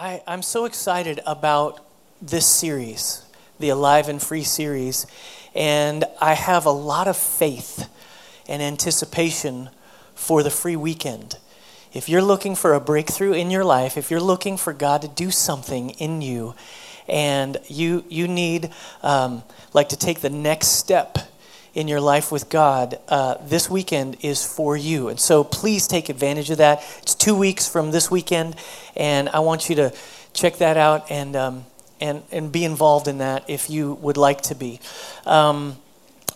I, I'm so excited about this series, the Alive and Free series, and I have a lot of faith and anticipation for the free weekend. If you're looking for a breakthrough in your life, if you're looking for God to do something in you, and you you need um, like to take the next step in your life with God, uh, this weekend is for you. And so please take advantage of that. It's two weeks from this weekend, and I want you to check that out and, um, and, and be involved in that if you would like to be. Um,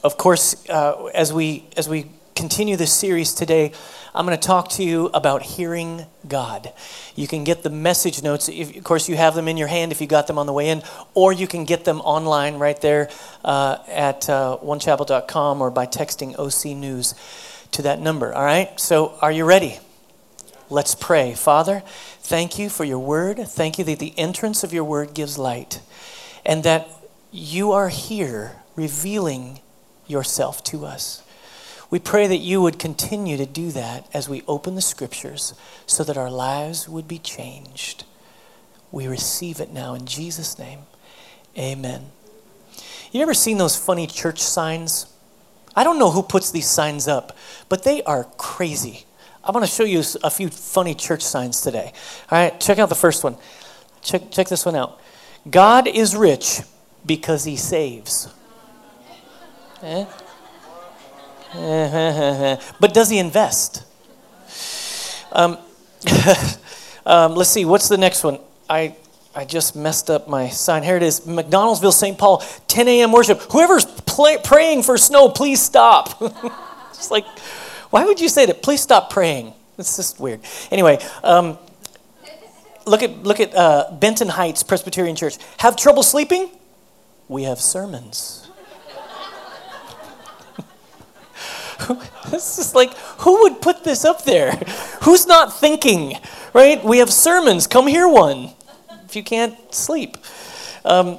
of course, uh, as, we, as we continue this series today, I'm going to talk to you about hearing God. You can get the message notes. If, of course, you have them in your hand if you got them on the way in, or you can get them online right there uh, at uh, onechapel.com or by texting OC News to that number. All right? So, are you ready? Let's pray. Father, thank you for your word. Thank you that the entrance of your word gives light and that you are here revealing yourself to us. We pray that you would continue to do that as we open the scriptures so that our lives would be changed. We receive it now in Jesus' name. Amen. You ever seen those funny church signs? I don't know who puts these signs up, but they are crazy. I'm going to show you a few funny church signs today. All right, check out the first one. Check, check this one out. God is rich because he saves. Eh? but does he invest? Um, um, let's see, what's the next one? I, I just messed up my sign. Here it is McDonaldsville, St. Paul, 10 a.m. worship. Whoever's play, praying for snow, please stop. it's like, why would you say that? Please stop praying. It's just weird. Anyway, um, look at, look at uh, Benton Heights Presbyterian Church. Have trouble sleeping? We have sermons. it's just like, who would put this up there? Who's not thinking, right? We have sermons. Come hear one if you can't sleep. Um,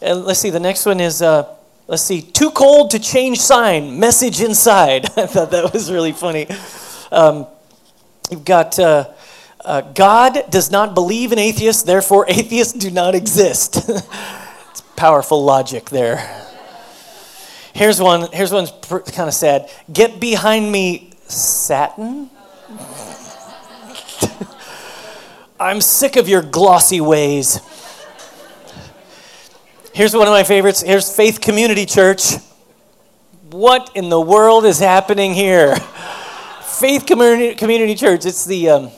and let's see, the next one is, uh, let's see, too cold to change sign, message inside. I thought that was really funny. Um, you've got, uh, uh, God does not believe in atheists, therefore atheists do not exist. it's powerful logic there. Here's one. Here's one's pr- kind of sad. Get behind me, Satin. I'm sick of your glossy ways. Here's one of my favorites. Here's Faith Community Church. What in the world is happening here? Faith Community, Community Church. It's the um,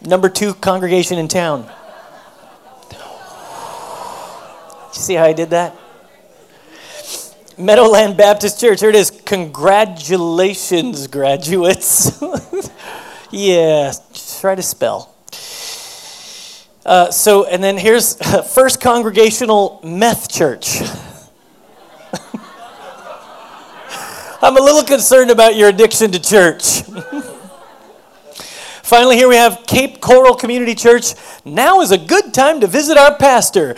number two congregation in town. You see how I did that? Meadowland Baptist Church. Here it is. Congratulations, graduates. yeah, try to spell. Uh, so, and then here's First Congregational Meth Church. I'm a little concerned about your addiction to church. Finally, here we have Cape Coral Community Church. Now is a good time to visit our pastor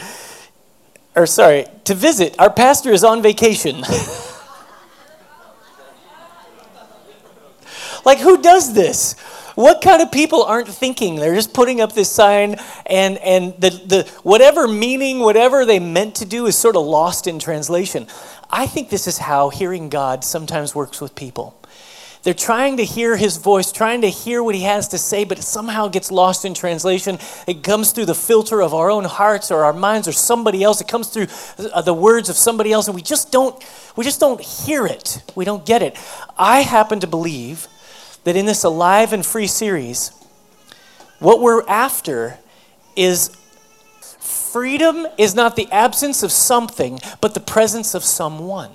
or sorry, to visit. Our pastor is on vacation. like, who does this? What kind of people aren't thinking? They're just putting up this sign, and, and the, the, whatever meaning, whatever they meant to do is sort of lost in translation. I think this is how hearing God sometimes works with people. They're trying to hear his voice, trying to hear what he has to say, but it somehow gets lost in translation. It comes through the filter of our own hearts or our minds or somebody else. It comes through uh, the words of somebody else, and we just don't we just don't hear it. We don't get it. I happen to believe that in this alive and free series, what we're after is freedom is not the absence of something, but the presence of someone.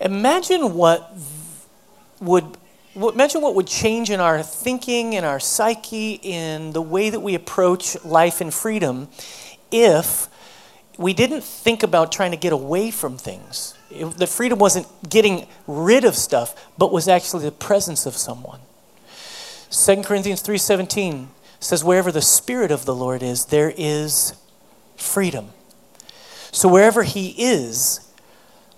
Imagine what would imagine what would change in our thinking, in our psyche, in the way that we approach life and freedom if we didn't think about trying to get away from things. If the freedom wasn't getting rid of stuff, but was actually the presence of someone. 2 Corinthians 3:17 says wherever the spirit of the Lord is, there is freedom. So wherever he is,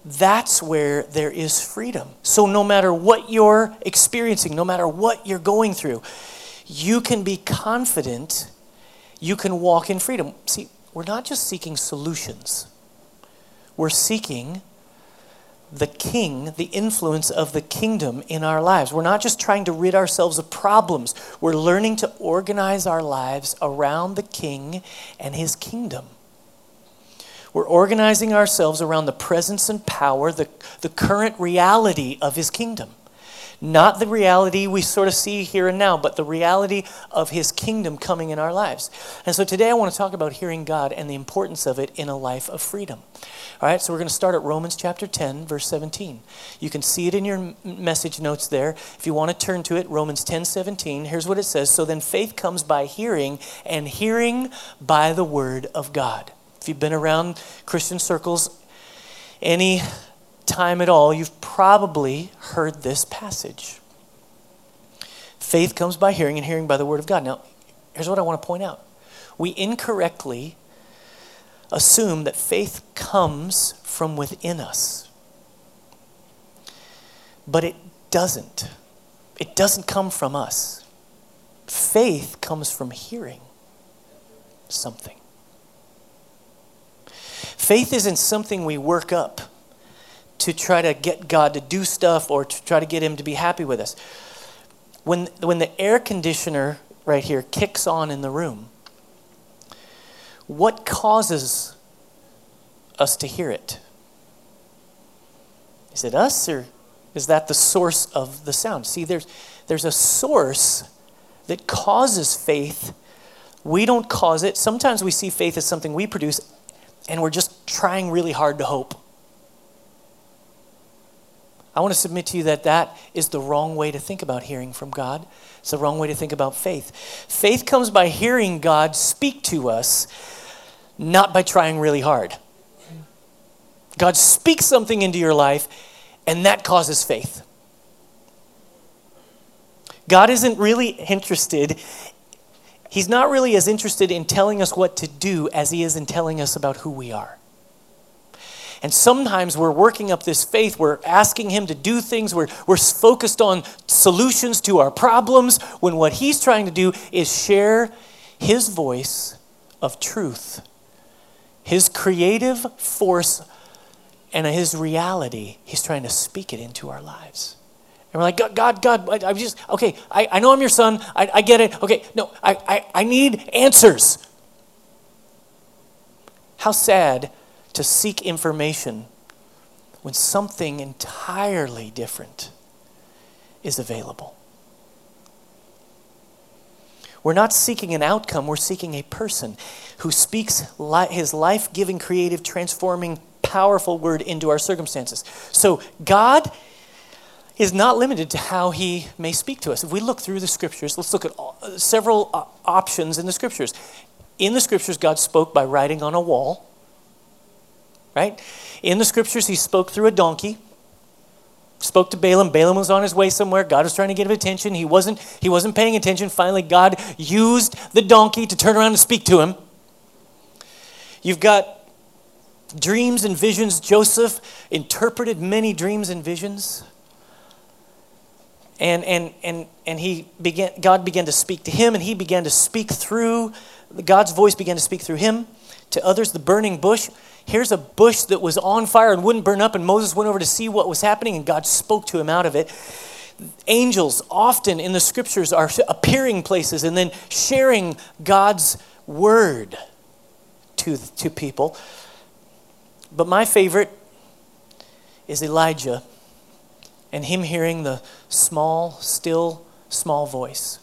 that's where there is freedom. So, no matter what you're experiencing, no matter what you're going through, you can be confident, you can walk in freedom. See, we're not just seeking solutions, we're seeking the king, the influence of the kingdom in our lives. We're not just trying to rid ourselves of problems, we're learning to organize our lives around the king and his kingdom. We're organizing ourselves around the presence and power, the, the current reality of his kingdom. Not the reality we sort of see here and now, but the reality of his kingdom coming in our lives. And so today I want to talk about hearing God and the importance of it in a life of freedom. All right, so we're going to start at Romans chapter 10, verse 17. You can see it in your message notes there. If you want to turn to it, Romans 10, 17, here's what it says So then faith comes by hearing, and hearing by the word of God. If you've been around Christian circles any time at all, you've probably heard this passage. Faith comes by hearing, and hearing by the word of God. Now, here's what I want to point out. We incorrectly assume that faith comes from within us. But it doesn't. It doesn't come from us. Faith comes from hearing something. Faith isn't something we work up to try to get God to do stuff or to try to get Him to be happy with us. When, when the air conditioner right here kicks on in the room, what causes us to hear it? Is it us or is that the source of the sound? See, there's, there's a source that causes faith. We don't cause it. Sometimes we see faith as something we produce, and we're just trying really hard to hope. I want to submit to you that that is the wrong way to think about hearing from God. It's the wrong way to think about faith. Faith comes by hearing God speak to us, not by trying really hard. God speaks something into your life, and that causes faith. God isn't really interested He's not really as interested in telling us what to do as he is in telling us about who we are. And sometimes we're working up this faith, we're asking Him to do things, we're, we're focused on solutions to our problems, when what He's trying to do is share His voice of truth, His creative force, and His reality. He's trying to speak it into our lives. And we're like, God, God, God, I, I just, okay, I, I know I'm your son. I, I get it. Okay, no, I, I, I need answers. How sad to seek information when something entirely different is available. We're not seeking an outcome, we're seeking a person who speaks li- his life giving, creative, transforming, powerful word into our circumstances. So, God is not limited to how he may speak to us. If we look through the scriptures, let's look at all, uh, several uh, options in the scriptures. In the scriptures, God spoke by writing on a wall, right? In the scriptures, he spoke through a donkey. Spoke to Balaam. Balaam was on his way somewhere. God was trying to get his attention. He wasn't, he wasn't paying attention. Finally, God used the donkey to turn around and speak to him. You've got dreams and visions. Joseph interpreted many dreams and visions. And, and, and, and he began, God began to speak to him, and he began to speak through, God's voice began to speak through him to others. The burning bush, here's a bush that was on fire and wouldn't burn up, and Moses went over to see what was happening, and God spoke to him out of it. Angels often in the scriptures are appearing places and then sharing God's word to, to people. But my favorite is Elijah and him hearing the small, still, small voice.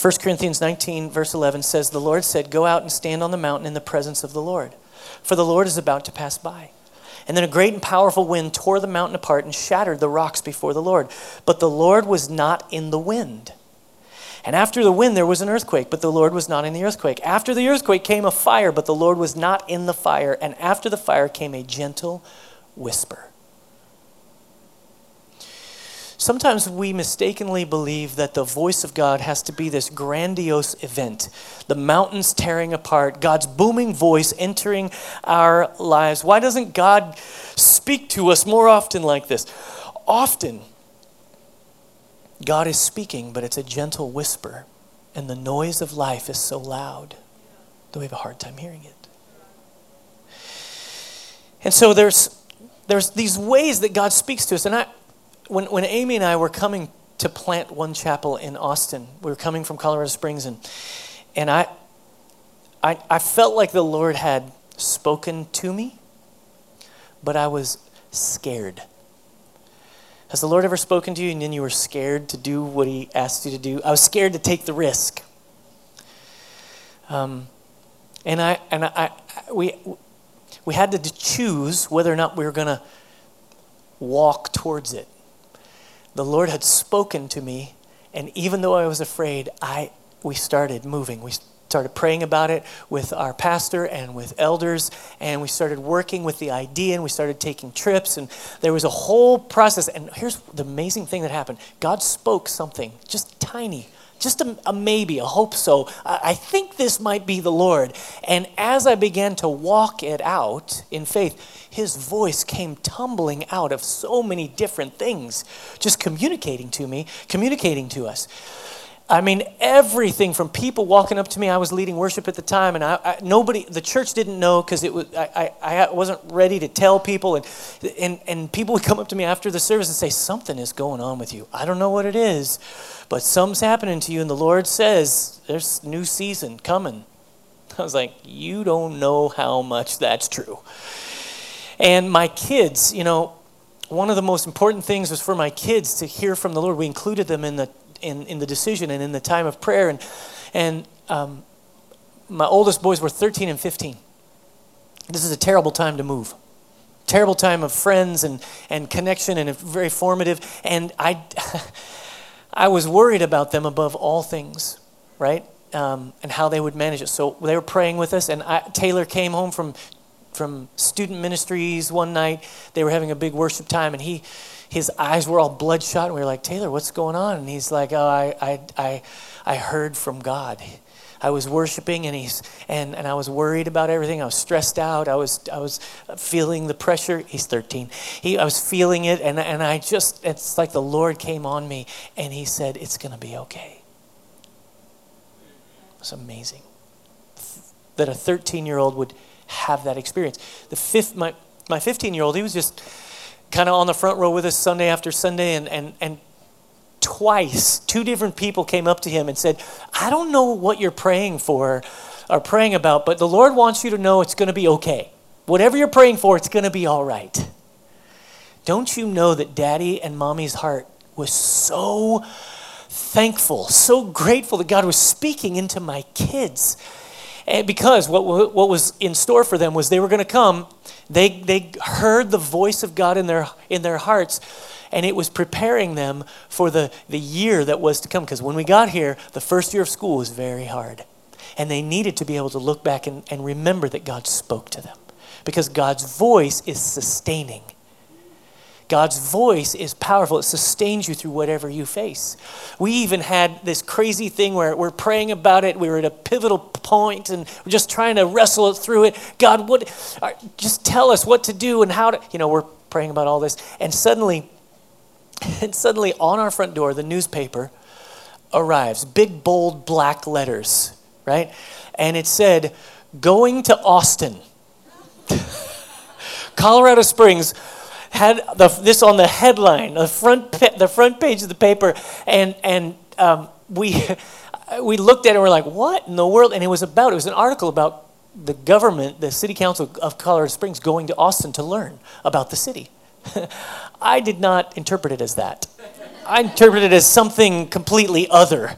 1 Corinthians 19, verse 11 says, The Lord said, Go out and stand on the mountain in the presence of the Lord, for the Lord is about to pass by. And then a great and powerful wind tore the mountain apart and shattered the rocks before the Lord. But the Lord was not in the wind. And after the wind, there was an earthquake, but the Lord was not in the earthquake. After the earthquake came a fire, but the Lord was not in the fire. And after the fire came a gentle whisper. Sometimes we mistakenly believe that the voice of God has to be this grandiose event the mountains tearing apart, God's booming voice entering our lives. Why doesn't God speak to us more often like this? Often, God is speaking, but it's a gentle whisper, and the noise of life is so loud that we have a hard time hearing it. And so there's there's these ways that God speaks to us. And I, when, when Amy and I were coming to plant one chapel in Austin, we were coming from Colorado Springs, and, and I, I, I felt like the Lord had spoken to me, but I was scared. Has the Lord ever spoken to you and then you were scared to do what He asked you to do? I was scared to take the risk. Um, and I and I, I we we had to choose whether or not we were going to walk towards it. The Lord had spoken to me, and even though I was afraid, I we started moving. We started praying about it with our pastor and with elders, and we started working with the idea, and we started taking trips, and there was a whole process. And here's the amazing thing that happened God spoke something just tiny just a, a, maybe, a hope so. I, I think this might be the Lord. And as I began to walk it out in faith, his voice came tumbling out of so many different things, just communicating to me, communicating to us. I mean, everything from people walking up to me. I was leading worship at the time, and I, I nobody, the church didn't know because it was I, I, I wasn't ready to tell people, and, and and people would come up to me after the service and say, "Something is going on with you. I don't know what it is, but something's happening to you." And the Lord says, "There's new season coming." I was like, "You don't know how much that's true." And my kids, you know, one of the most important things was for my kids to hear from the Lord. We included them in the in, in the decision and in the time of prayer. And, and um, my oldest boys were 13 and 15. This is a terrible time to move. Terrible time of friends and, and connection and very formative. And I, I was worried about them above all things, right? Um, and how they would manage it. So they were praying with us, and I, Taylor came home from from student ministries one night. They were having a big worship time, and he his eyes were all bloodshot. And we were like, Taylor, what's going on? And he's like, Oh, I, I, I, I heard from God. I was worshiping and he's and, and I was worried about everything. I was stressed out. I was I was feeling the pressure. He's 13. He I was feeling it and, and I just it's like the Lord came on me and he said, It's gonna be okay. It's amazing. That a 13 year old would have that experience. The fifth my my 15 year old, he was just kind of on the front row with us Sunday after Sunday, and, and, and twice, two different people came up to him and said, I don't know what you're praying for or praying about, but the Lord wants you to know it's going to be okay. Whatever you're praying for, it's going to be all right. Don't you know that daddy and mommy's heart was so thankful, so grateful that God was speaking into my kids? And because what, what was in store for them was they were going to come they, they heard the voice of God in their, in their hearts, and it was preparing them for the, the year that was to come. Because when we got here, the first year of school was very hard. And they needed to be able to look back and, and remember that God spoke to them. Because God's voice is sustaining. God's voice is powerful. It sustains you through whatever you face. We even had this crazy thing where we're praying about it. We were at a pivotal point and we're just trying to wrestle it through it. God, what? Just tell us what to do and how to. You know, we're praying about all this, and suddenly, and suddenly on our front door, the newspaper arrives. Big bold black letters, right? And it said, "Going to Austin." Colorado Springs had the, this on the headline, the front, the front page of the paper, and, and um, we, we looked at it and we're like, what in the world? And it was about, it was an article about the government, the city council of Colorado Springs going to Austin to learn about the city. I did not interpret it as that. I interpreted it as something completely other.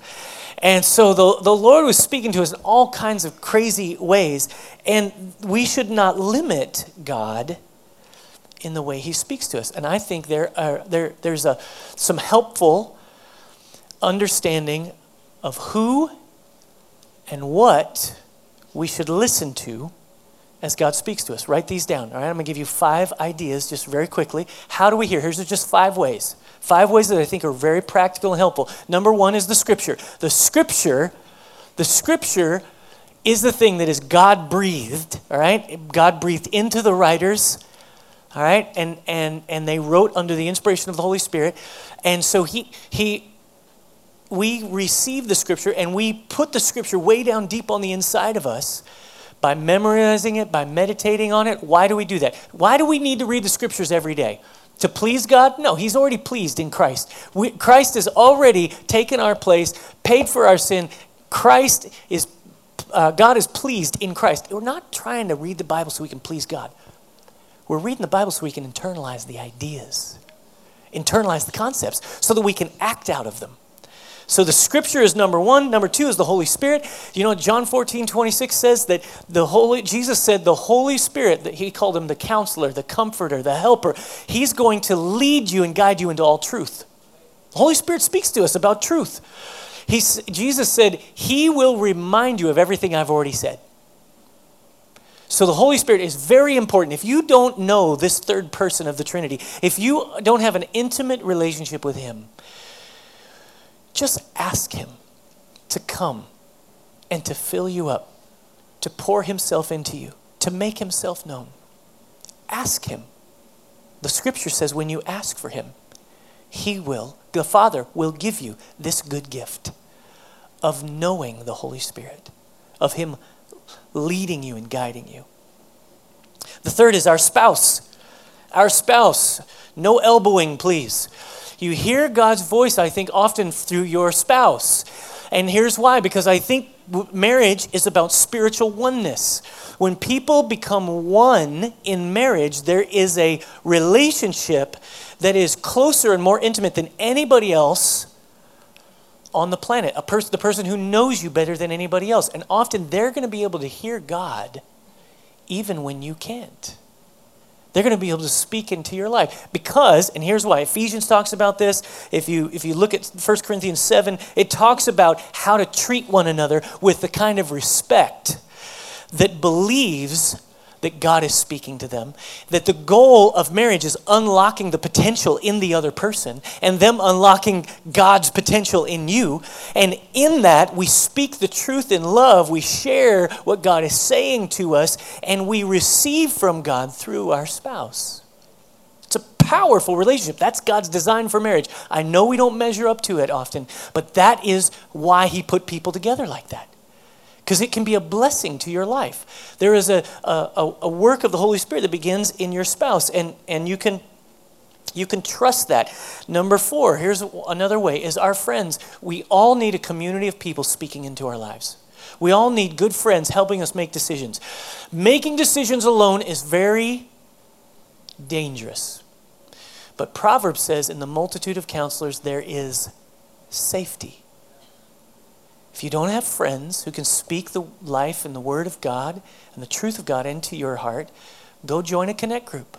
And so the, the Lord was speaking to us in all kinds of crazy ways. And we should not limit God in the way he speaks to us. And I think there are, there, there's a, some helpful understanding of who and what we should listen to as God speaks to us. Write these down. All right, I'm going to give you five ideas just very quickly. How do we hear? Here's just five ways. Five ways that I think are very practical and helpful. Number one is the scripture. The scripture, the scripture is the thing that is God breathed, all right? God breathed into the writers, all right? And and and they wrote under the inspiration of the Holy Spirit. And so he he we receive the scripture and we put the scripture way down deep on the inside of us by memorizing it, by meditating on it. Why do we do that? Why do we need to read the scriptures every day? To please God? No, He's already pleased in Christ. We, Christ has already taken our place, paid for our sin. Christ is, uh, God is pleased in Christ. We're not trying to read the Bible so we can please God. We're reading the Bible so we can internalize the ideas, internalize the concepts, so that we can act out of them. So the scripture is number one. Number two is the Holy Spirit. You know, John 14, 26 says that the Holy, Jesus said the Holy Spirit, that he called him the counselor, the comforter, the helper, he's going to lead you and guide you into all truth. The Holy Spirit speaks to us about truth. He's, Jesus said, He will remind you of everything I've already said. So the Holy Spirit is very important. If you don't know this third person of the Trinity, if you don't have an intimate relationship with Him, just ask Him to come and to fill you up, to pour Himself into you, to make Himself known. Ask Him. The scripture says when you ask for Him, He will, the Father will give you this good gift of knowing the Holy Spirit, of Him leading you and guiding you. The third is our spouse. Our spouse. No elbowing, please. You hear God's voice, I think, often through your spouse. And here's why because I think marriage is about spiritual oneness. When people become one in marriage, there is a relationship that is closer and more intimate than anybody else on the planet. A person, the person who knows you better than anybody else. And often they're going to be able to hear God even when you can't. They're going to be able to speak into your life because, and here's why Ephesians talks about this. If you, if you look at 1 Corinthians 7, it talks about how to treat one another with the kind of respect that believes that God is speaking to them, that the goal of marriage is unlocking the potential in the other person and them unlocking God's potential in you. And in that, we speak the truth in love, we share what God is saying to us, and we receive from God through our spouse. It's a powerful relationship. That's God's design for marriage. I know we don't measure up to it often, but that is why He put people together like that because it can be a blessing to your life. There is a, a, a, work of the Holy Spirit that begins in your spouse, and, and you, can, you can trust that. Number four, here's another way, is our friends. We all need a community of people speaking into our lives. We all need good friends helping us make decisions. Making decisions alone is very dangerous. But Proverbs says, in the multitude of counselors, there is safety. If you don't have friends who can speak the life and the word of God and the truth of God into your heart, go join a connect group.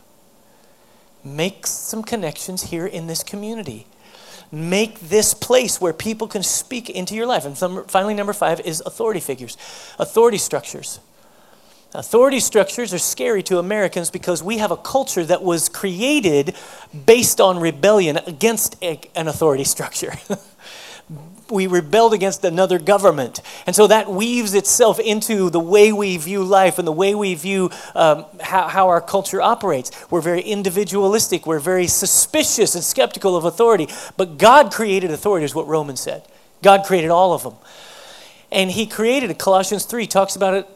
Make some connections here in this community. Make this place where people can speak into your life. And finally, number five is authority figures, authority structures. Authority structures are scary to Americans because we have a culture that was created based on rebellion against an authority structure. we rebelled against another government. And so that weaves itself into the way we view life and the way we view um, how, how our culture operates. We're very individualistic, we're very suspicious and skeptical of authority. But God created authority, is what Romans said. God created all of them. And He created it. Colossians 3 talks about it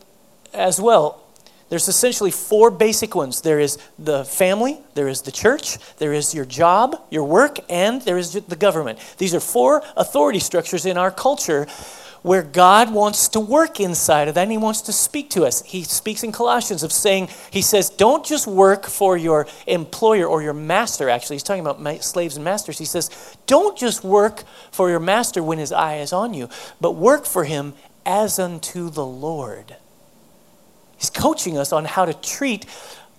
as well. There's essentially four basic ones there is the family, there is the church, there is your job, your work, and there is the government. These are four authority structures in our culture where God wants to work inside of that and He wants to speak to us. He speaks in Colossians of saying, He says, don't just work for your employer or your master, actually. He's talking about slaves and masters. He says, don't just work for your master when his eye is on you, but work for him as unto the Lord. He's coaching us on how to treat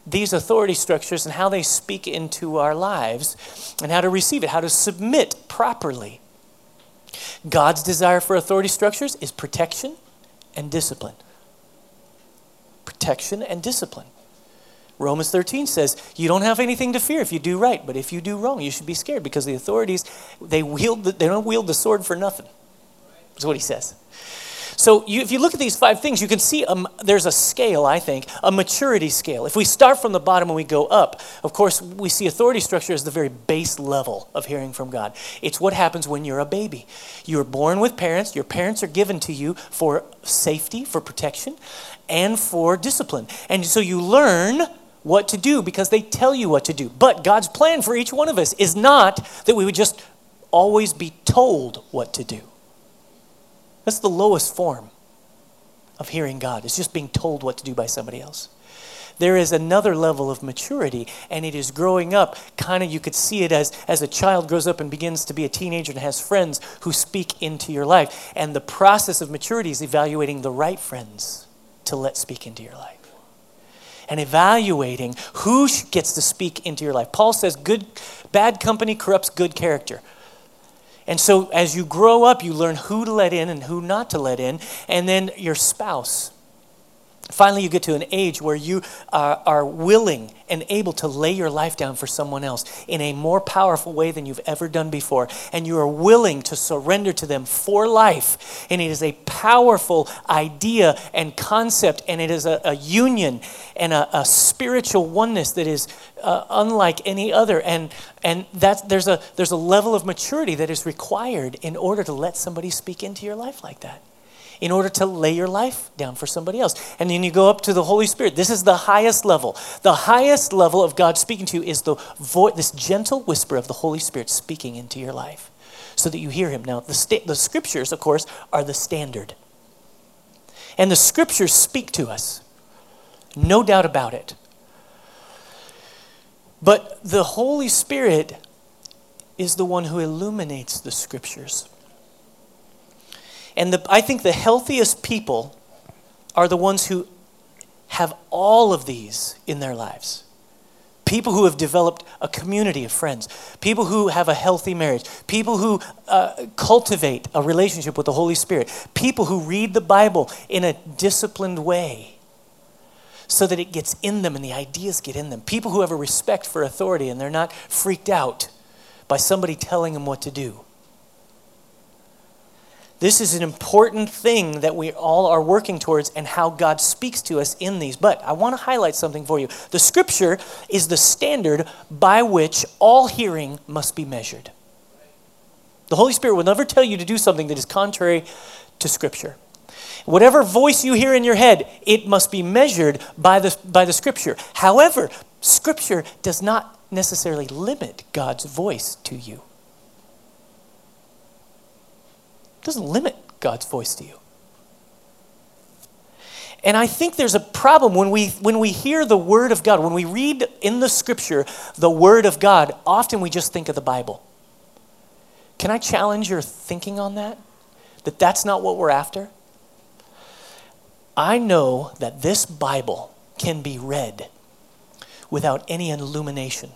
these authority structures and how they speak into our lives and how to receive it, how to submit properly. God's desire for authority structures is protection and discipline. Protection and discipline. Romans 13 says, You don't have anything to fear if you do right, but if you do wrong, you should be scared because the authorities, they, wield the, they don't wield the sword for nothing. That's what he says. So you, if you look at these five things, you can see um, there's a scale, I think, a maturity scale. If we start from the bottom and we go up, of course, we see authority structure as the very base level of hearing from God. It's what happens when you're a baby. You're born with parents, your parents are given to you for safety, for protection, and for discipline. And so you learn what to do because they tell you what to do. But God's plan for each one of us is not that we would just always be told what to do. That's the lowest form of hearing God. It's just being told what to do by somebody else. There is another level of maturity, and it is growing up. Kind of, you could see it as, as a child grows up and begins to be a teenager and has friends who speak into your life. And the process of maturity is evaluating the right friends to let speak into your life and evaluating who gets to speak into your life. Paul says, "Good, bad company corrupts good character." And so as you grow up, you learn who to let in and who not to let in. And then your spouse. Finally, you get to an age where you are, are, willing and able to lay your life down for someone else in a more powerful way than you've ever done before. And you are willing to surrender to them for life. And it is a powerful idea and concept, and it is a, a union and a, a, spiritual oneness that is uh, unlike any other. And, and that's, there's, a, there's a level of maturity that is required in order to let somebody speak into your life like that in order to lay your life down for somebody else. And then you go up to the Holy Spirit. This is the highest level. The highest level of God speaking to you is the voice, this gentle whisper of the Holy Spirit speaking into your life so that you hear him. Now, the, sta- the scriptures, of course, are the standard. And the scriptures speak to us. No doubt about it. But the Holy Spirit is the one who illuminates the scriptures. And the, I think the healthiest people are the ones who have all of these in their lives. People who have developed a community of friends, people who have a healthy marriage, people who uh, cultivate a relationship with the Holy Spirit, people who read the Bible in a disciplined way so that it gets in them and the ideas get in them, people who have a respect for authority and they're not freaked out by somebody telling them what to do. This is an important thing that we all are working towards and how God speaks to us in these. But I want to highlight something for you. The scripture is the standard by which all hearing must be measured. The Holy Spirit will never tell you to do something that is contrary to scripture. Whatever voice you hear in your head, it must be measured by the, by the scripture. However, scripture does not necessarily limit God's voice to you. It doesn't limit God's voice to you. And I think there's a problem when we, when we hear the Word of God, when we read in the Scripture the Word of God, often we just think of the Bible. Can I challenge your thinking on that? That that's not what we're after? I know that this Bible can be read without any illumination.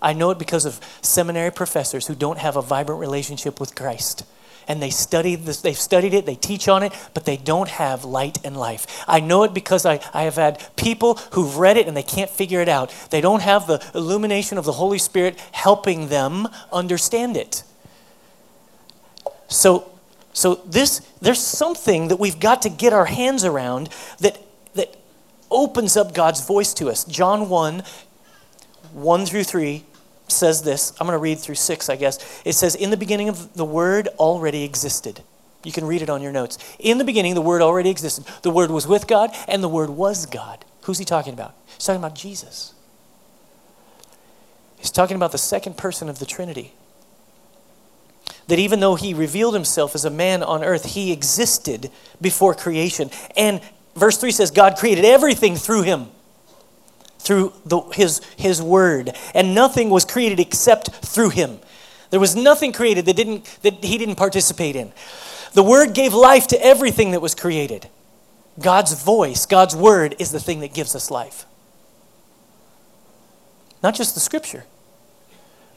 I know it because of seminary professors who don't have a vibrant relationship with Christ and they study this, they've studied it, they teach on it, but they don't have light and life. I know it because I, I have had people who've read it and they can't figure it out. They don't have the illumination of the Holy Spirit helping them understand it. So, so this there's something that we've got to get our hands around that that opens up God's voice to us. John 1, 1 through 3 says this. I'm going to read through six, I guess. It says, In the beginning of the Word already existed. You can read it on your notes. In the beginning, the Word already existed. The Word was with God, and the Word was God. Who's he talking about? He's talking about Jesus. He's talking about the second person of the Trinity. That even though he revealed himself as a man on earth, he existed before creation. And verse 3 says, God created everything through him through the, his, his word. And nothing was created except through him. There was nothing created that, didn't, that he didn't participate in. The word gave life to everything that was created. God's voice, God's word, is the thing that gives us life. Not just the scripture,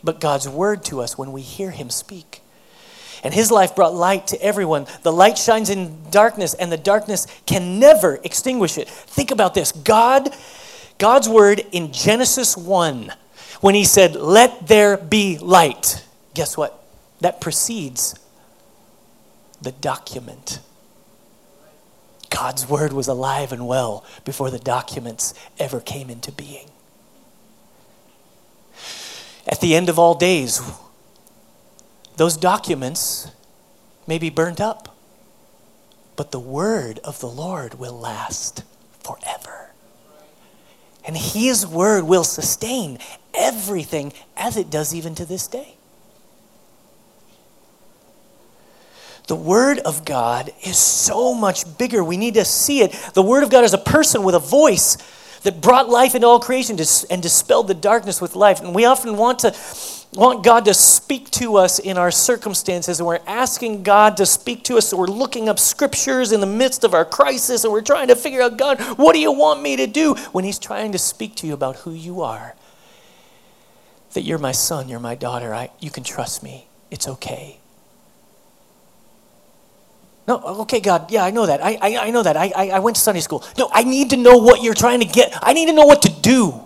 but God's word to us when we hear him speak. And his life brought light to everyone. The light shines in darkness, and the darkness can never extinguish it. Think about this God God's word in Genesis 1, when he said, Let there be light, guess what? That precedes the document. God's word was alive and well before the documents ever came into being. At the end of all days, those documents may be burnt up, but the word of the Lord will last forever. And his word will sustain everything as it does even to this day. The Word of God is so much bigger. We need to see it. The Word of God is a person with a voice that brought life into all creation and dispelled the darkness with life. And we often want to want God to speak to us in our circumstances, and we're asking God to speak to us. So we're looking up scriptures in the midst of our crisis, and we're trying to figure out, God, what do you want me to do? When He's trying to speak to you about who you are. That you're my son, you're my daughter, I, you can trust me. It's okay. No, okay, God, yeah, I know that. I, I, I know that. I, I, I went to Sunday school. No, I need to know what you're trying to get. I need to know what to do.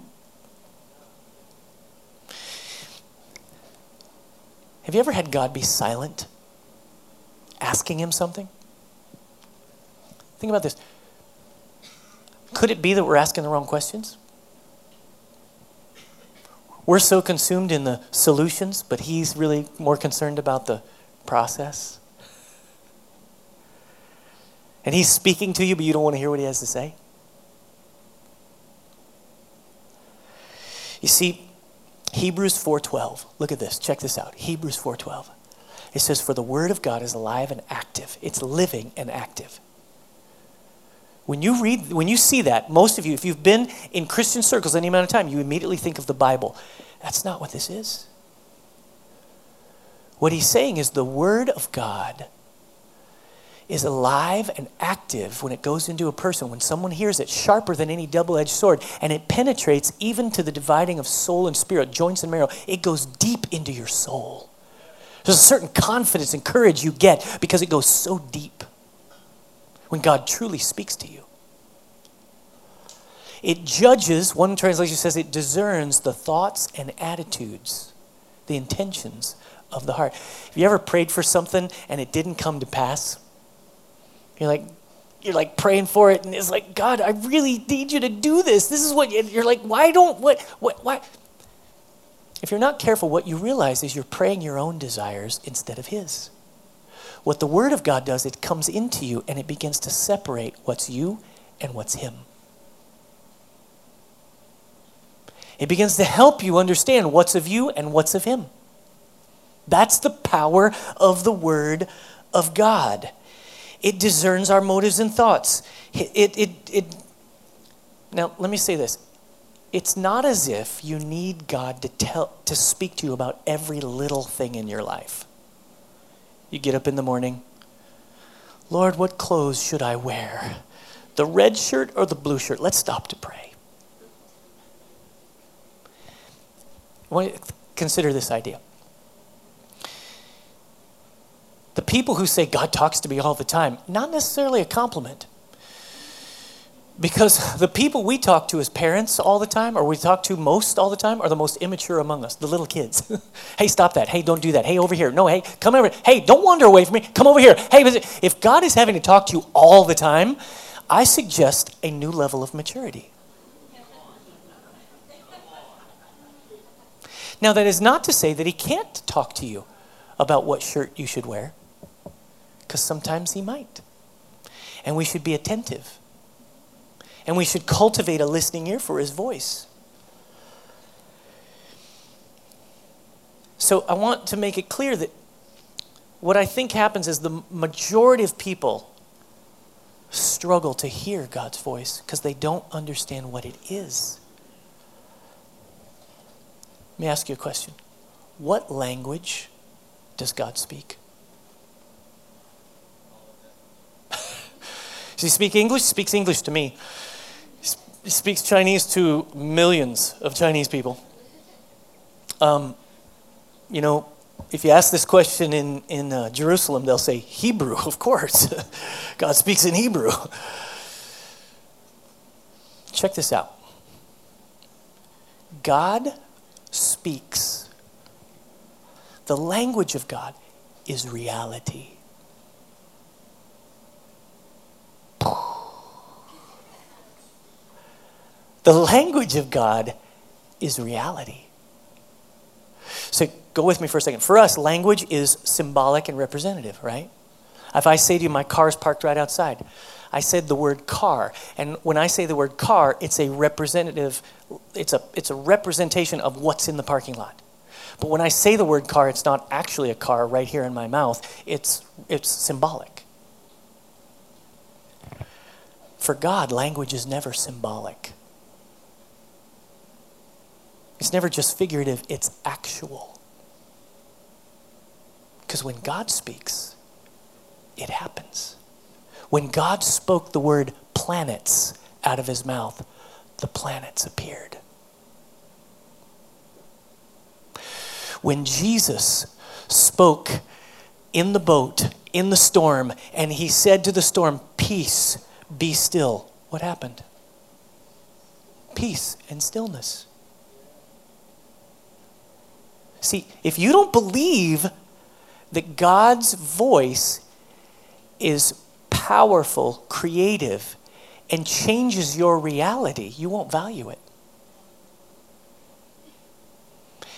Have you ever had God be silent, asking Him something? Think about this. Could it be that we're asking the wrong questions? We're so consumed in the solutions, but He's really more concerned about the process. And he's speaking to you, but you don't want to hear what he has to say? You see, Hebrews 4:12. Look at this. Check this out. Hebrews 4:12. It says for the word of God is alive and active. It's living and active. When you read when you see that, most of you if you've been in Christian circles any amount of time, you immediately think of the Bible. That's not what this is. What he's saying is the word of God is alive and active when it goes into a person. When someone hears it, sharper than any double edged sword, and it penetrates even to the dividing of soul and spirit, joints and marrow. It goes deep into your soul. There's a certain confidence and courage you get because it goes so deep when God truly speaks to you. It judges, one translation says it discerns the thoughts and attitudes, the intentions of the heart. Have you ever prayed for something and it didn't come to pass? You're like, you're like praying for it, and it's like, God, I really need you to do this. This is what you're like. Why don't what what why? If you're not careful, what you realize is you're praying your own desires instead of His. What the Word of God does, it comes into you and it begins to separate what's you and what's Him. It begins to help you understand what's of you and what's of Him. That's the power of the Word of God. It discerns our motives and thoughts. It, it, it, it, now, let me say this. It's not as if you need God to, tell, to speak to you about every little thing in your life. You get up in the morning, Lord, what clothes should I wear? The red shirt or the blue shirt? Let's stop to pray. Consider this idea. The people who say God talks to me all the time, not necessarily a compliment. Because the people we talk to as parents all the time, or we talk to most all the time, are the most immature among us, the little kids. hey, stop that. Hey, don't do that. Hey, over here. No, hey, come over. Hey, don't wander away from me. Come over here. Hey, if God is having to talk to you all the time, I suggest a new level of maturity. Now, that is not to say that He can't talk to you about what shirt you should wear because sometimes he might. And we should be attentive. And we should cultivate a listening ear for his voice. So I want to make it clear that what I think happens is the majority of people struggle to hear God's voice because they don't understand what it is. Let me ask you a question. What language does God speak? Does he speak English? Speaks English to me. He speaks Chinese to millions of Chinese people. Um, you know, if you ask this question in, in uh, Jerusalem, they'll say Hebrew, of course. God speaks in Hebrew. Check this out. God speaks. The language of God is reality. The language of God is reality. So go with me for a second. For us, language is symbolic and representative, right? If I say to you, my car's parked right outside, I said the word car. And when I say the word car, it's a representative, it's a, it's a representation of what's in the parking lot. But when I say the word car, it's not actually a car right here in my mouth, it's, it's symbolic. For God, language is never symbolic. It's never just figurative, it's actual. Because when God speaks, it happens. When God spoke the word planets out of his mouth, the planets appeared. When Jesus spoke in the boat, in the storm, and he said to the storm, Peace, be still, what happened? Peace and stillness. See, if you don't believe that God's voice is powerful, creative, and changes your reality, you won't value it.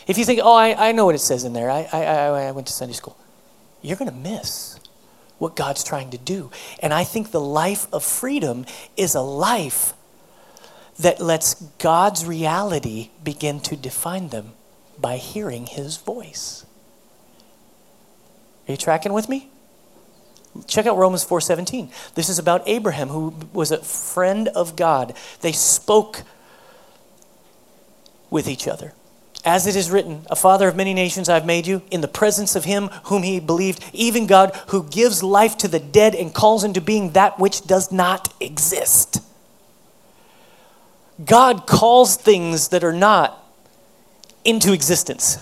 If you think, oh, I, I know what it says in there, I, I, I went to Sunday school, you're going to miss what God's trying to do. And I think the life of freedom is a life that lets God's reality begin to define them by hearing his voice. Are you tracking with me? Check out Romans 4:17. This is about Abraham who was a friend of God. They spoke with each other. As it is written, a father of many nations I've made you in the presence of him whom he believed, even God who gives life to the dead and calls into being that which does not exist. God calls things that are not into existence.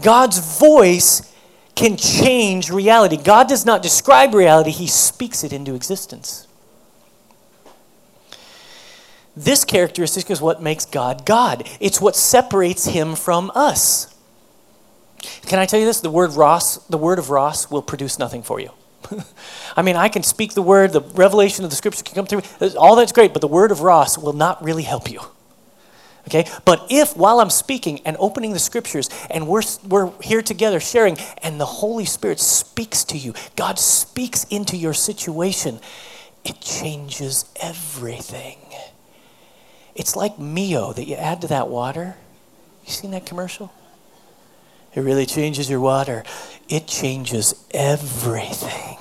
God's voice can change reality. God does not describe reality, He speaks it into existence. This characteristic is what makes God God. It's what separates him from us. Can I tell you this? The word Ross, the word of Ross will produce nothing for you. I mean, I can speak the word, the revelation of the scripture can come through. All that's great, but the word of Ross will not really help you. Okay? But if while I'm speaking and opening the scriptures and we're, we're here together sharing and the Holy Spirit speaks to you, God speaks into your situation, it changes everything. It's like Mio that you add to that water. You seen that commercial? It really changes your water. It changes everything.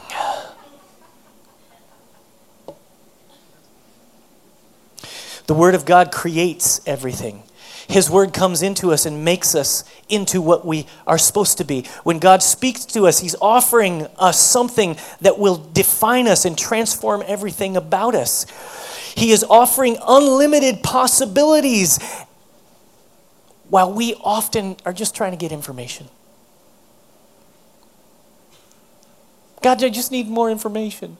The Word of God creates everything. His Word comes into us and makes us into what we are supposed to be. When God speaks to us, He's offering us something that will define us and transform everything about us. He is offering unlimited possibilities while we often are just trying to get information. God, I just need more information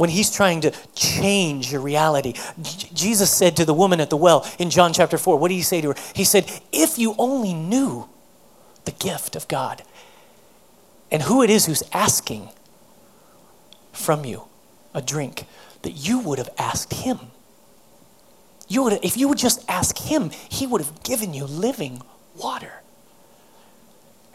when he's trying to change your reality. J- Jesus said to the woman at the well in John chapter 4, what did he say to her? He said, If you only knew the gift of God and who it is who's asking from you a drink, that you would have asked him. You would have, if you would just ask him, he would have given you living water.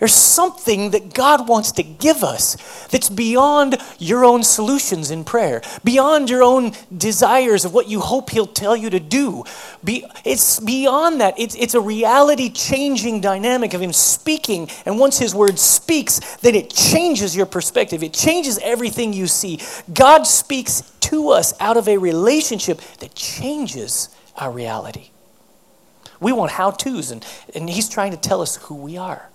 There's something that God wants to give us that's beyond your own solutions in prayer, beyond your own desires of what you hope He'll tell you to do. Be, it's beyond that. It's, it's a reality changing dynamic of Him speaking. And once His word speaks, then it changes your perspective, it changes everything you see. God speaks to us out of a relationship that changes our reality. We want how to's, and, and He's trying to tell us who we are.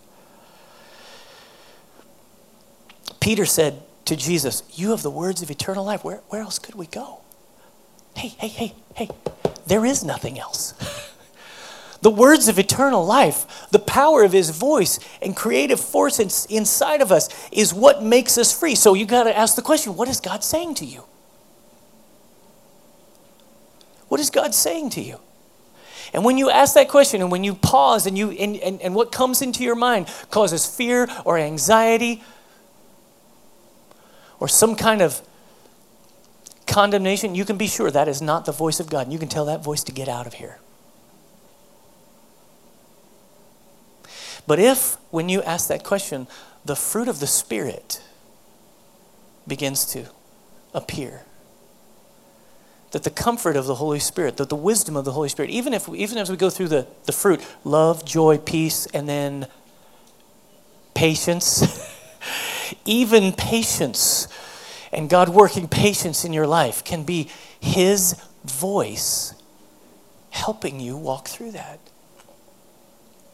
Peter said to Jesus, You have the words of eternal life. Where, where else could we go? Hey, hey, hey, hey, there is nothing else. the words of eternal life, the power of his voice and creative force in, inside of us is what makes us free. So you got to ask the question what is God saying to you? What is God saying to you? And when you ask that question and when you pause and, you, and, and, and what comes into your mind causes fear or anxiety or some kind of condemnation, you can be sure that is not the voice of God. And you can tell that voice to get out of here. But if, when you ask that question, the fruit of the Spirit begins to appear, that the comfort of the Holy Spirit, that the wisdom of the Holy Spirit, even if even as we go through the, the fruit, love, joy, peace, and then patience, even patience and God working patience in your life can be His voice helping you walk through that.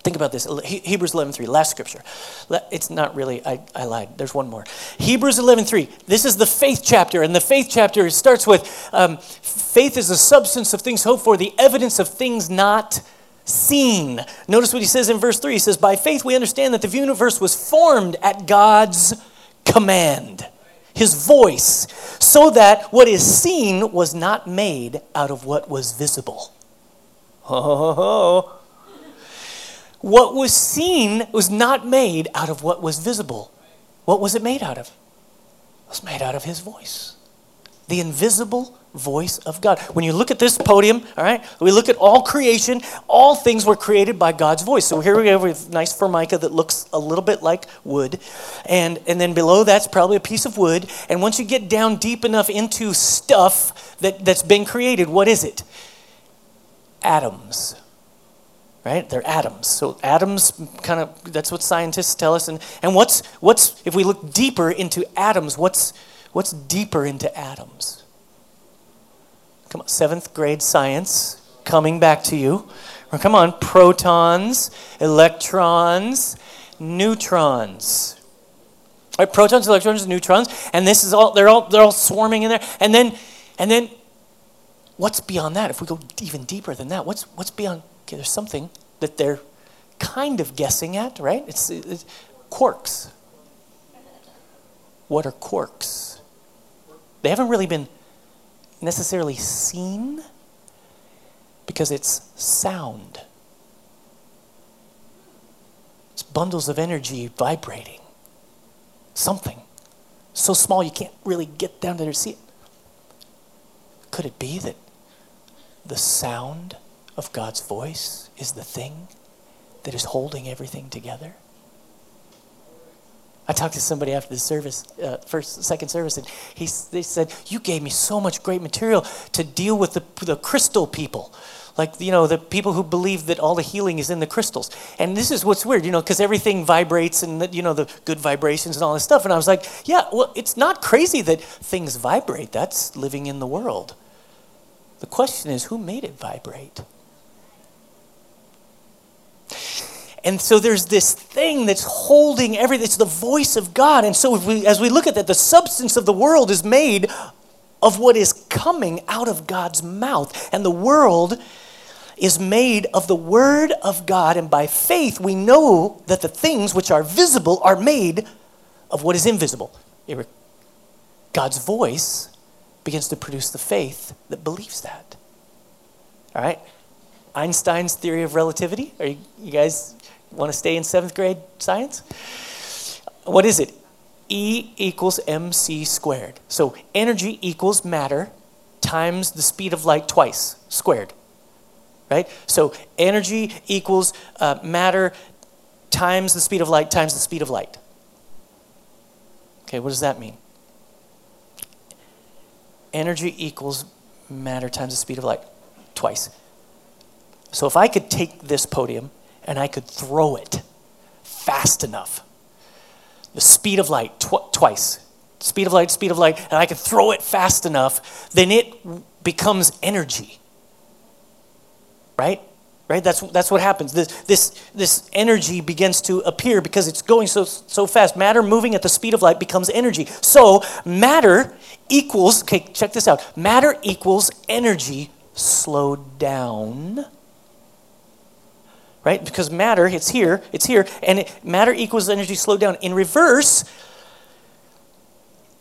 Think about this. Hebrews 11.3, last scripture. It's not really, I, I lied. There's one more. Hebrews 11.3. This is the faith chapter, and the faith chapter starts with um, faith is the substance of things hoped for, the evidence of things not seen. Notice what he says in verse 3. He says, By faith we understand that the universe was formed at God's command his voice, so that what is seen was not made out of what was visible. Oh, what was seen was not made out of what was visible. What was it made out of? It was made out of his voice. The invisible voice of God. When you look at this podium, all right, we look at all creation, all things were created by God's voice. So here we have a nice formica that looks a little bit like wood. And, and then below that's probably a piece of wood. And once you get down deep enough into stuff that, that's been created, what is it? Atoms. Right? They're atoms. So atoms kind of that's what scientists tell us. And, and what's what's if we look deeper into atoms, what's what's deeper into atoms? Come on, seventh grade science coming back to you. come on, protons, electrons, neutrons. Right, protons, electrons, neutrons, and this is all they're all they're all swarming in there. And then and then what's beyond that? If we go even deeper than that, what's what's beyond okay, there's something that they're kind of guessing at, right? It's, it's quarks. What are quarks? They haven't really been necessarily seen because it's sound. It's bundles of energy vibrating. Something so small you can't really get down there to see it. Could it be that the sound of God's voice is the thing that is holding everything together? I talked to somebody after the service, uh, first, second service, and he, they said, You gave me so much great material to deal with the, the crystal people. Like, you know, the people who believe that all the healing is in the crystals. And this is what's weird, you know, because everything vibrates and, the, you know, the good vibrations and all this stuff. And I was like, Yeah, well, it's not crazy that things vibrate. That's living in the world. The question is, who made it vibrate? And so there's this thing that's holding everything. It's the voice of God. And so we, as we look at that, the substance of the world is made of what is coming out of God's mouth. And the world is made of the Word of God. And by faith, we know that the things which are visible are made of what is invisible. God's voice begins to produce the faith that believes that. All right? Einstein's theory of relativity. Are you, you guys Want to stay in seventh grade science? What is it? E equals mc squared. So energy equals matter times the speed of light twice squared. Right? So energy equals uh, matter times the speed of light times the speed of light. Okay, what does that mean? Energy equals matter times the speed of light twice. So if I could take this podium and I could throw it fast enough. The speed of light, tw- twice. Speed of light, speed of light, and I could throw it fast enough, then it becomes energy. Right? Right? That's, that's what happens. This, this, this energy begins to appear because it's going so, so fast. Matter moving at the speed of light becomes energy. So, matter equals, okay, check this out. Matter equals energy slowed down right? Because matter, it's here, it's here, and it, matter equals energy slowed down. In reverse,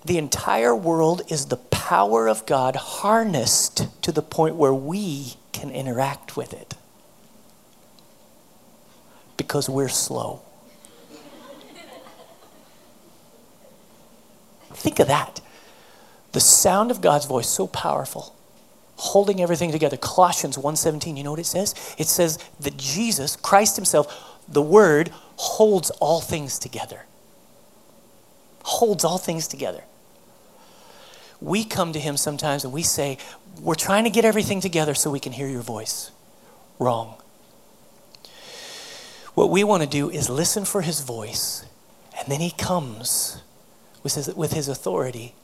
the entire world is the power of God harnessed to the point where we can interact with it. Because we're slow. Think of that. The sound of God's voice so powerful, holding everything together. Colossians 1:17, you know what it says? It says that Jesus, Christ himself, the word holds all things together. Holds all things together. We come to him sometimes and we say, We're trying to get everything together so we can hear your voice. Wrong. What we want to do is listen for his voice, and then he comes with his, with his authority,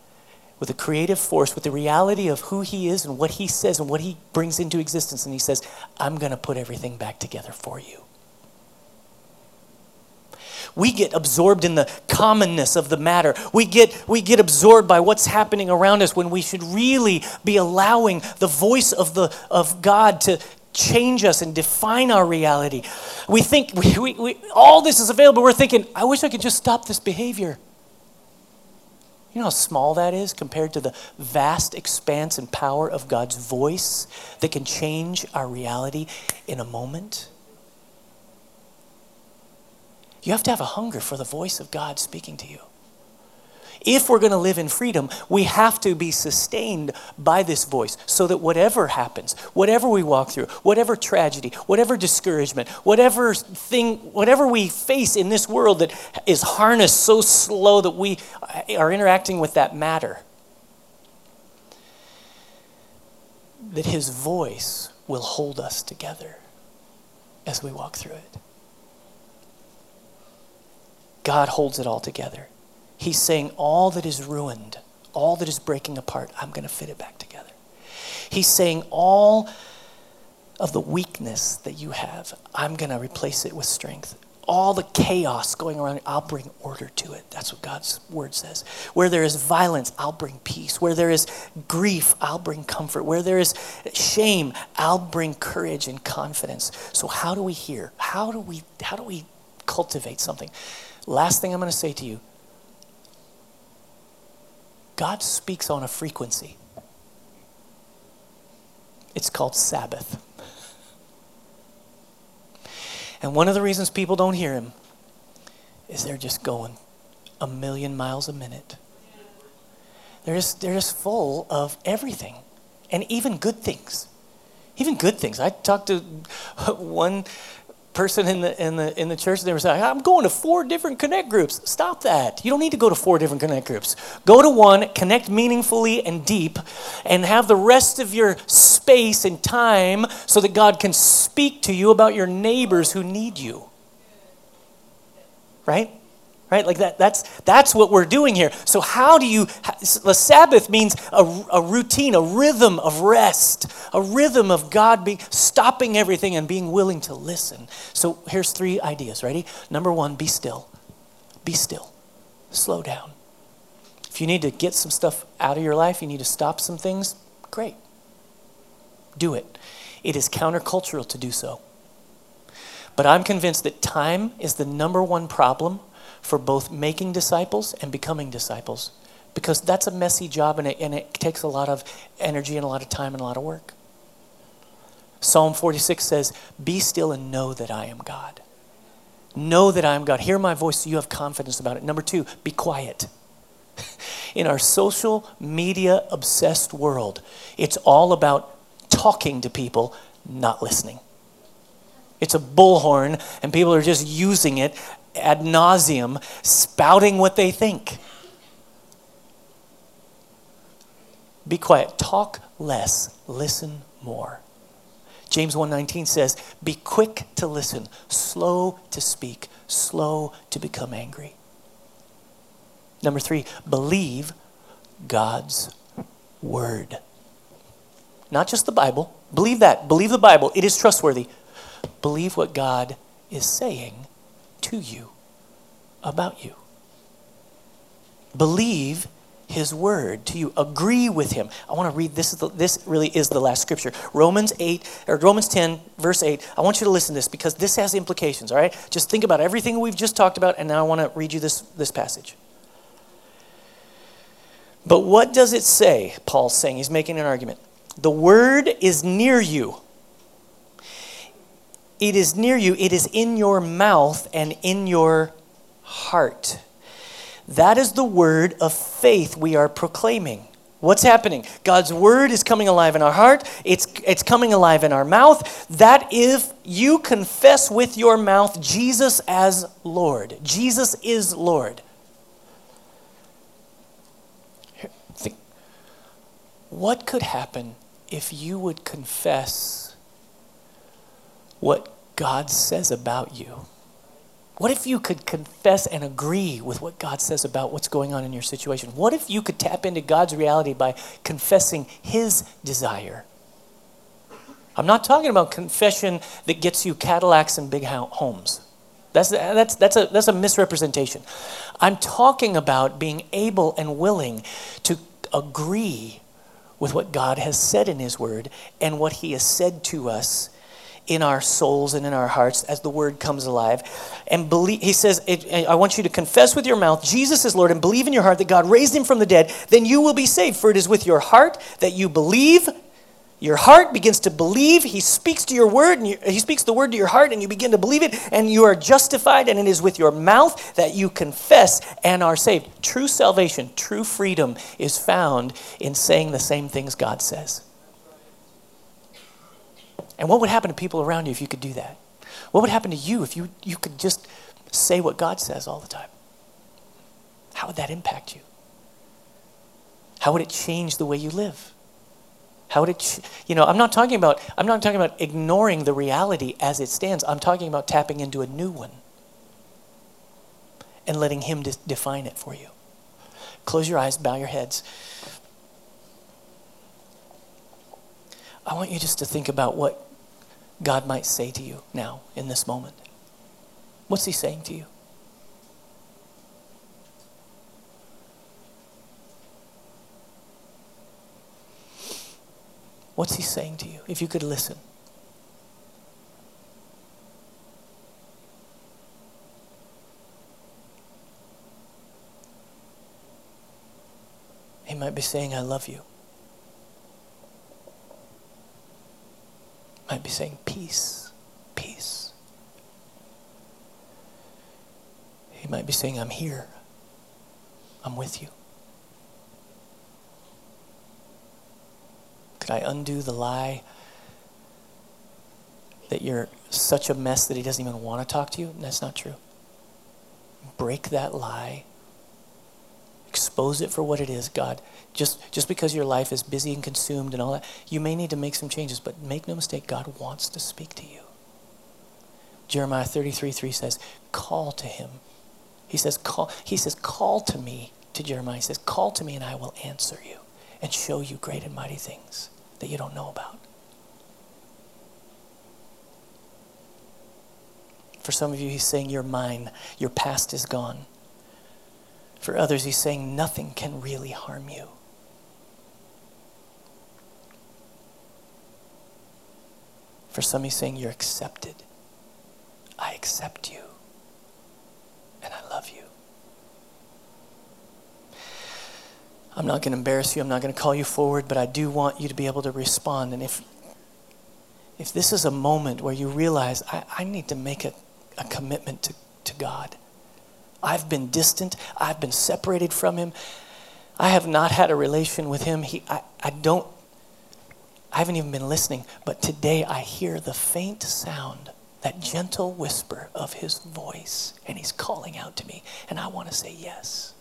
with a creative force, with the reality of who he is and what he says and what he brings into existence. And he says, I'm going to put everything back together for you. We get absorbed in the commonness of the matter. We get, we get absorbed by what's happening around us when we should really be allowing the voice of, the, of God to change us and define our reality. We think we, we, we, all this is available. We're thinking, I wish I could just stop this behavior. You know how small that is compared to the vast expanse and power of God's voice that can change our reality in a moment? You have to have a hunger for the voice of God speaking to you. If we're going to live in freedom, we have to be sustained by this voice so that whatever happens, whatever we walk through, whatever tragedy, whatever discouragement, whatever thing, whatever we face in this world that is harnessed so slow that we are interacting with that matter, that his voice will hold us together as we walk through it. God holds it all together. He's saying, All that is ruined, all that is breaking apart, I'm going to fit it back together. He's saying, All of the weakness that you have, I'm going to replace it with strength. All the chaos going around, I'll bring order to it. That's what God's word says. Where there is violence, I'll bring peace. Where there is grief, I'll bring comfort. Where there is shame, I'll bring courage and confidence. So how do we hear? How do we how do we cultivate something? Last thing I'm going to say to you God speaks on a frequency. It's called Sabbath. And one of the reasons people don't hear him is they're just going a million miles a minute. They're just, they're just full of everything and even good things. Even good things. I talked to one person in the in the in the church they were saying i'm going to four different connect groups. Stop that. You don't need to go to four different connect groups. Go to one connect meaningfully and deep and have the rest of your space and time so that god can speak to you about your neighbors who need you. Right right? Like that that's that's what we're doing here. So how do you the sabbath means a, a routine a rhythm of rest a rhythm of god be stopping everything and being willing to listen. So here's three ideas. Ready? Number one be still. Be still. Slow down. If you need to get some stuff out of your life you need to stop some things great. Do it. It is countercultural to do so. But i'm convinced that time is the number one problem for both making disciples and becoming disciples because that's a messy job and it, and it takes a lot of energy and a lot of time and a lot of work. Psalm 46 says, Be still and know that I am God. Know that I am God. Hear my voice so you have confidence about it. Number two, be quiet. In our social media obsessed world, it's all about talking to people, not listening. It's a bullhorn, and people are just using it ad nauseum, spouting what they think. Be quiet. Talk less. Listen more. James 1:19 says, "Be quick to listen, slow to speak, slow to become angry." Number 3, believe God's word. Not just the Bible. Believe that. Believe the Bible. It is trustworthy. Believe what God is saying to you about you. Believe his word to you. Agree with him. I want to read this. The, this really is the last scripture. Romans 8 or Romans 10 verse 8. I want you to listen to this because this has implications, all right? Just think about everything we've just talked about and now I want to read you this this passage. But what does it say? Paul's saying, he's making an argument. The word is near you. It is near you, it is in your mouth and in your heart. That is the word of faith we are proclaiming. What's happening? God's word is coming alive in our heart. It's, it's coming alive in our mouth. That if you confess with your mouth Jesus as Lord, Jesus is Lord. Think, what could happen if you would confess what God says about you? What if you could confess and agree with what God says about what's going on in your situation? What if you could tap into God's reality by confessing His desire? I'm not talking about confession that gets you Cadillacs and big homes. That's, that's, that's, a, that's a misrepresentation. I'm talking about being able and willing to agree with what God has said in His Word and what He has said to us in our souls and in our hearts as the word comes alive. And believe, he says, I want you to confess with your mouth Jesus is Lord and believe in your heart that God raised him from the dead. Then you will be saved. For it is with your heart that you believe. Your heart begins to believe. He speaks to your word, and you, he speaks the word to your heart, and you begin to believe it, and you are justified. And it is with your mouth that you confess and are saved. True salvation, true freedom is found in saying the same things God says. And what would happen to people around you if you could do that? What would happen to you if you, you could just say what God says all the time? How would that impact you? How would it change the way you live? How would it, you know, I'm not talking about, I'm not talking about ignoring the reality as it stands. I'm talking about tapping into a new one and letting Him de- define it for you. Close your eyes, bow your heads. I want you just to think about what God might say to you now in this moment? What's He saying to you? What's He saying to you? If you could listen. He might be saying, I love you. Might be saying, Peace, peace. He might be saying, I'm here, I'm with you. Could I undo the lie that you're such a mess that he doesn't even want to talk to you? That's not true. Break that lie expose it for what it is god. Just just because your life is busy and consumed and all that you may need to make some changes but make no mistake god wants to speak to you. Jeremiah 33 3 says call to him. He says call he says call to me to jeremiah. He says call to me and i will answer you and show you great and mighty things that you don't know about. For some of you he's saying you're mine. Your past is gone for others, he's saying nothing can really harm you. For some, he's saying you're accepted. I accept you. And I love you. I'm not going to embarrass you. I'm not going to call you forward, but I do want you to be able to respond. And if, if this is a moment where you realize, I, I need to make a, a commitment to, to God, I've been distant. I've been separated from him. I have not had a relation with him. He, I, I don't, I haven't even been listening. But today I hear the faint sound, that gentle whisper of his voice. And he's calling out to me. And I want to say yes.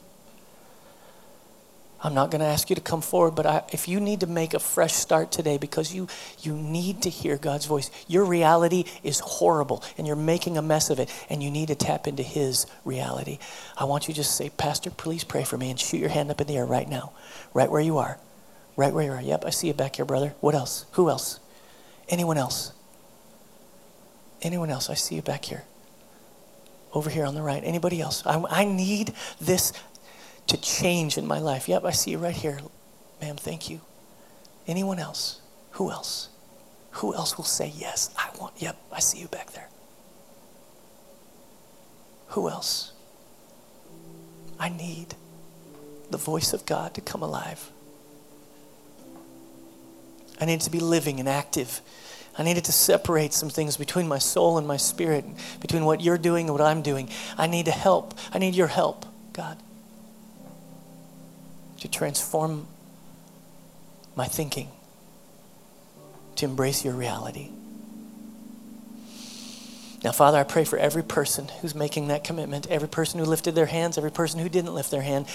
I'm not going to ask you to come forward, but I, if you need to make a fresh start today because you, you need to hear God's voice, your reality is horrible and you're making a mess of it and you need to tap into His reality. I want you to just say, Pastor, please pray for me and shoot your hand up in the air right now, right where you are. Right where you are. Yep, I see you back here, brother. What else? Who else? Anyone else? Anyone else? I see you back here. Over here on the right. Anybody else? I, I need this to change in my life. Yep, I see you right here. Ma'am, thank you. Anyone else? Who else? Who else will say yes? I want, yep, I see you back there. Who else? I need the voice of God to come alive. I needed to be living and active. I needed to separate some things between my soul and my spirit, between what you're doing and what I'm doing. I need to help. I need your help, God, to transform my thinking, to embrace your reality. Now, Father, I pray for every person who's making that commitment, every person who lifted their hands, every person who didn't lift their hand,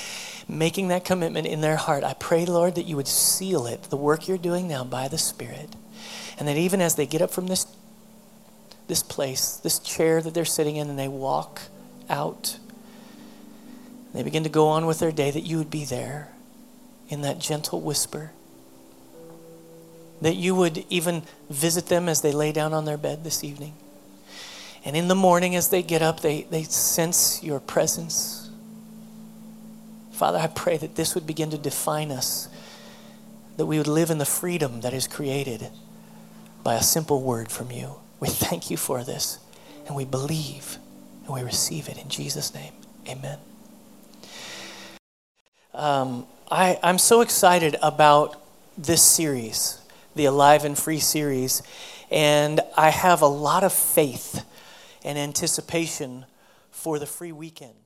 making that commitment in their heart. I pray, Lord, that you would seal it, the work you're doing now by the Spirit. And that even as they get up from this, this place, this chair that they're sitting in, and they walk out, they begin to go on with their day, that you would be there in that gentle whisper. That you would even visit them as they lay down on their bed this evening and in the morning, as they get up, they, they sense your presence. Father, I pray that this would begin to define us, that we would live in the freedom that is created by a simple word from you. We thank you for this, and we believe and we receive it in Jesus' name. Amen. Um, I, I'm so excited about this series, the Alive and Free series, and I have a lot of faith and anticipation for the free weekend.